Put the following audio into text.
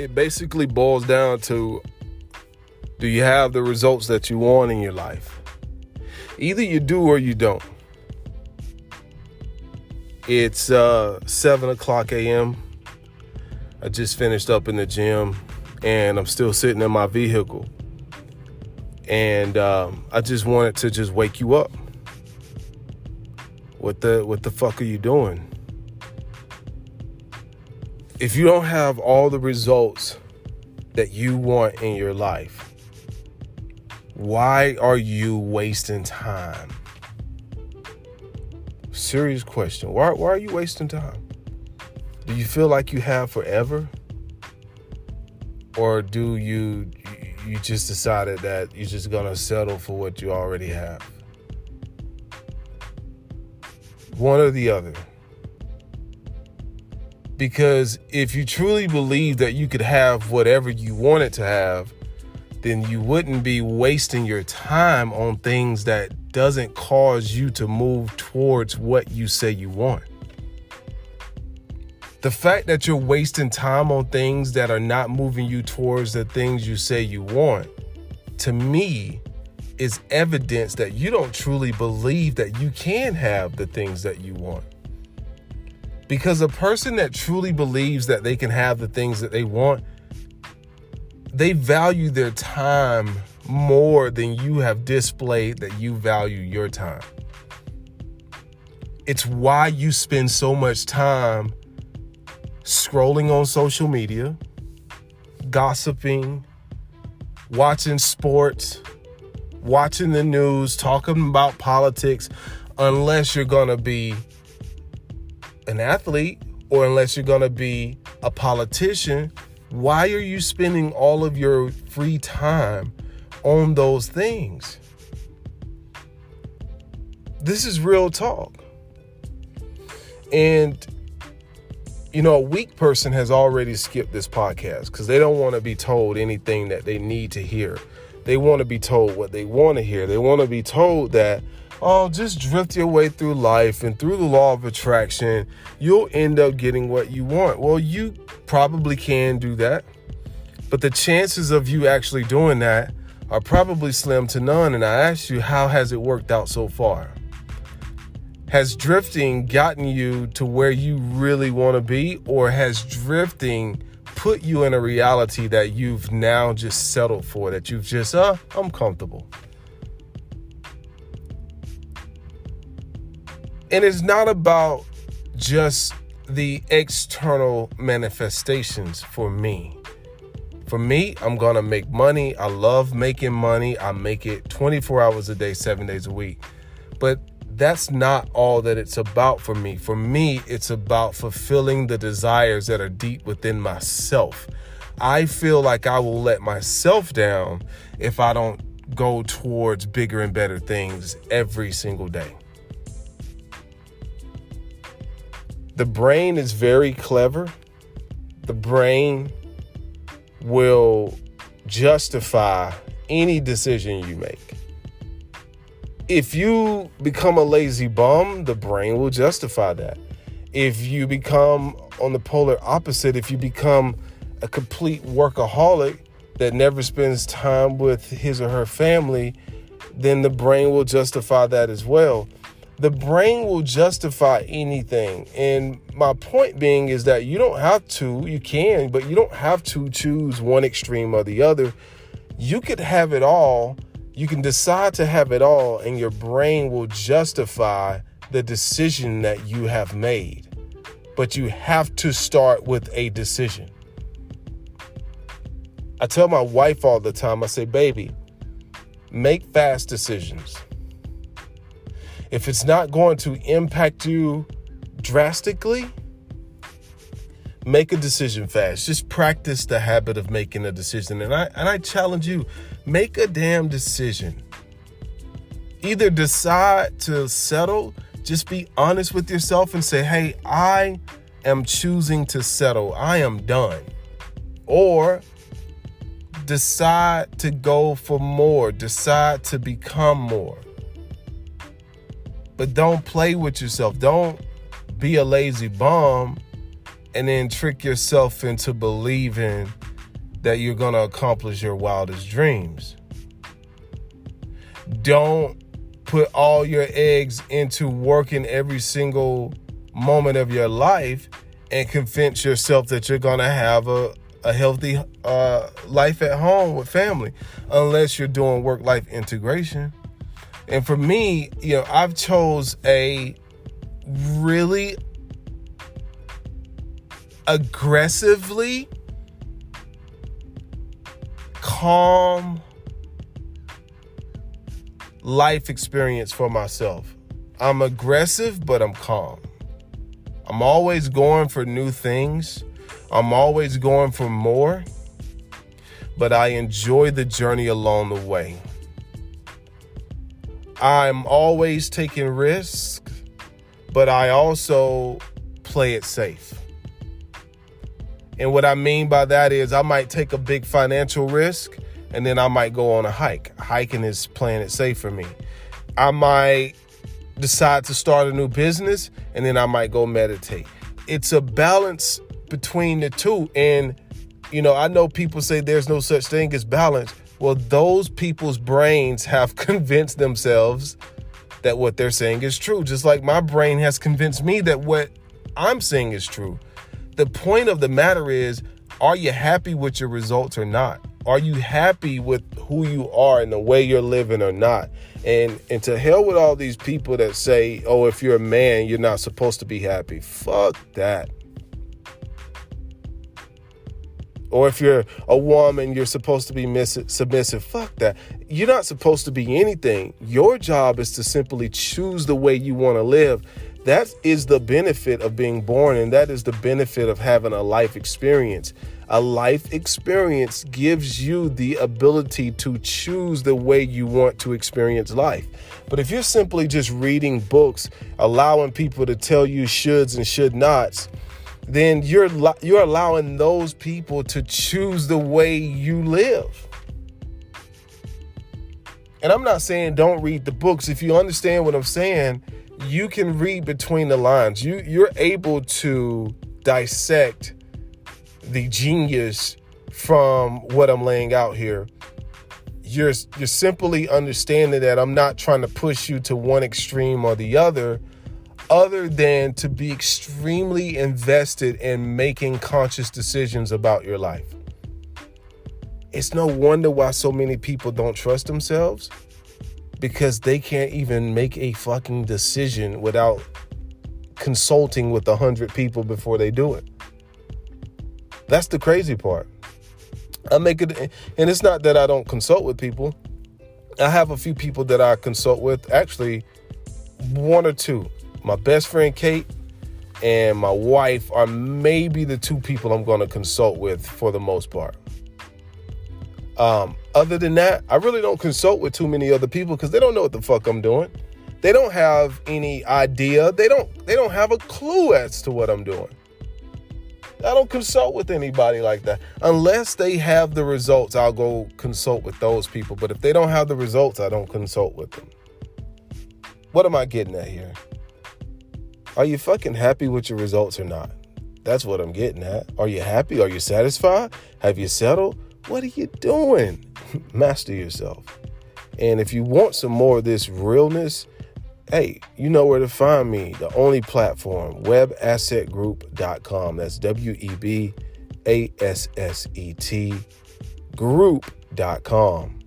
it basically boils down to do you have the results that you want in your life? Either you do or you don't. It's uh, 7 o'clock a.m. I just finished up in the gym and I'm still sitting in my vehicle. And um, I just wanted to just wake you up. What the what the fuck are you doing? If you don't have all the results that you want in your life, why are you wasting time? Serious question. Why, why are you wasting time? Do you feel like you have forever? Or do you you just decided that you're just gonna settle for what you already have? One or the other. Because if you truly believe that you could have whatever you wanted to have, then you wouldn't be wasting your time on things that doesn't cause you to move towards what you say you want. The fact that you're wasting time on things that are not moving you towards the things you say you want, to me, is evidence that you don't truly believe that you can have the things that you want. Because a person that truly believes that they can have the things that they want they value their time more than you have displayed that you value your time. It's why you spend so much time scrolling on social media, gossiping, watching sports, watching the news, talking about politics, unless you're going to be an athlete or unless you're going to be a politician why are you spending all of your free time on those things? This is real talk. And, you know, a weak person has already skipped this podcast because they don't want to be told anything that they need to hear. They want to be told what they want to hear. They want to be told that, oh, just drift your way through life and through the law of attraction, you'll end up getting what you want. Well, you probably can do that. But the chances of you actually doing that are probably slim to none. And I ask you, how has it worked out so far? Has drifting gotten you to where you really want to be, or has drifting put you in a reality that you've now just settled for, that you've just, uh, I'm comfortable? And it's not about just the external manifestations for me. For me, I'm going to make money. I love making money. I make it 24 hours a day, seven days a week. But that's not all that it's about for me. For me, it's about fulfilling the desires that are deep within myself. I feel like I will let myself down if I don't go towards bigger and better things every single day. The brain is very clever. The brain will justify any decision you make. If you become a lazy bum, the brain will justify that. If you become on the polar opposite, if you become a complete workaholic that never spends time with his or her family, then the brain will justify that as well the brain will justify anything. And my point being is that you don't have to, you can, but you don't have to choose one extreme or the other. You could have it all. You can decide to have it all, and your brain will justify the decision that you have made. But you have to start with a decision. I tell my wife all the time, I say, baby, make fast decisions if it's not going to impact you drastically, make a decision fast. Just practice the habit of making a decision. And I and I challenge you, make a damn decision. Either decide to settle, just be honest with yourself and say, "Hey, I am choosing to settle. I am done." Or decide to go for more, decide to become more. But don't play with yourself. Don't be a lazy bum and then trick yourself into believing that you're going to accomplish your wildest dreams. Don't put all your eggs into working every single moment of your life and convince yourself that you're going to have a, a healthy uh, life at home with family unless you're doing work life integration. And for me, you know, I've chose a really aggressively calm life experience for myself. I'm aggressive, but I'm calm. I'm always going for new things. I'm always going for more, but I enjoy the journey along the way. I'm always taking risks, but I also play it safe. And what I mean by that is I might take a big financial risk and then I might go on a hike. Hiking is playing it safe for me. I might decide to start a new business and then I might go meditate. It's a balance between the two. And, you know, I know people say there's no such thing as balance. Well, those people's brains have convinced themselves that what they're saying is true, just like my brain has convinced me that what I'm saying is true the point of the matter is are you happy with your results or not? Are you happy with who you are and the way you're living or not? And and to hell with all these people that say, "Oh, if you're a man, you're not supposed to be happy." Fuck that. Or if you're a woman, you're supposed to be miss- submissive. Fuck that. You're not supposed to be anything. Your job is to simply choose the way you want to live that is the benefit of being born, and that is the benefit of having a life experience. A life experience gives you the ability to choose the way you want to experience life. But if you're simply just reading books, allowing people to tell you shoulds and should nots, then you're you're allowing those people to choose the way you live. And I'm not saying don't read the books. If you understand what I'm saying, you can read between the lines. You you're able to dissect the genius from what I'm laying out here. You're you're simply understanding that I'm not trying to push you to one extreme or the other other than to be extremely invested in making conscious decisions about your life. It's no wonder why so many people don't trust themselves because they can't even make a fucking decision without consulting with a hundred people before they do it. That's the crazy part. I make it, and it's not that I don't consult with people. I have a few people that I consult with, actually, one or two. My best friend Kate and my wife are maybe the two people I'm going to consult with for the most part. Um, other than that, I really don't consult with too many other people because they don't know what the fuck I'm doing. They don't have any idea. They don't they don't have a clue as to what I'm doing. I don't consult with anybody like that. Unless they have the results, I'll go consult with those people. But if they don't have the results, I don't consult with them. What am I getting at here? Are you fucking happy with your results or not? That's what I'm getting at. Are you happy? Are you satisfied? Have you settled? What are you doing? Master yourself. And if you want some more of this realness, hey, you know where to find me. The only platform, webassetgroup.com. That's W E B A S S E T group.com.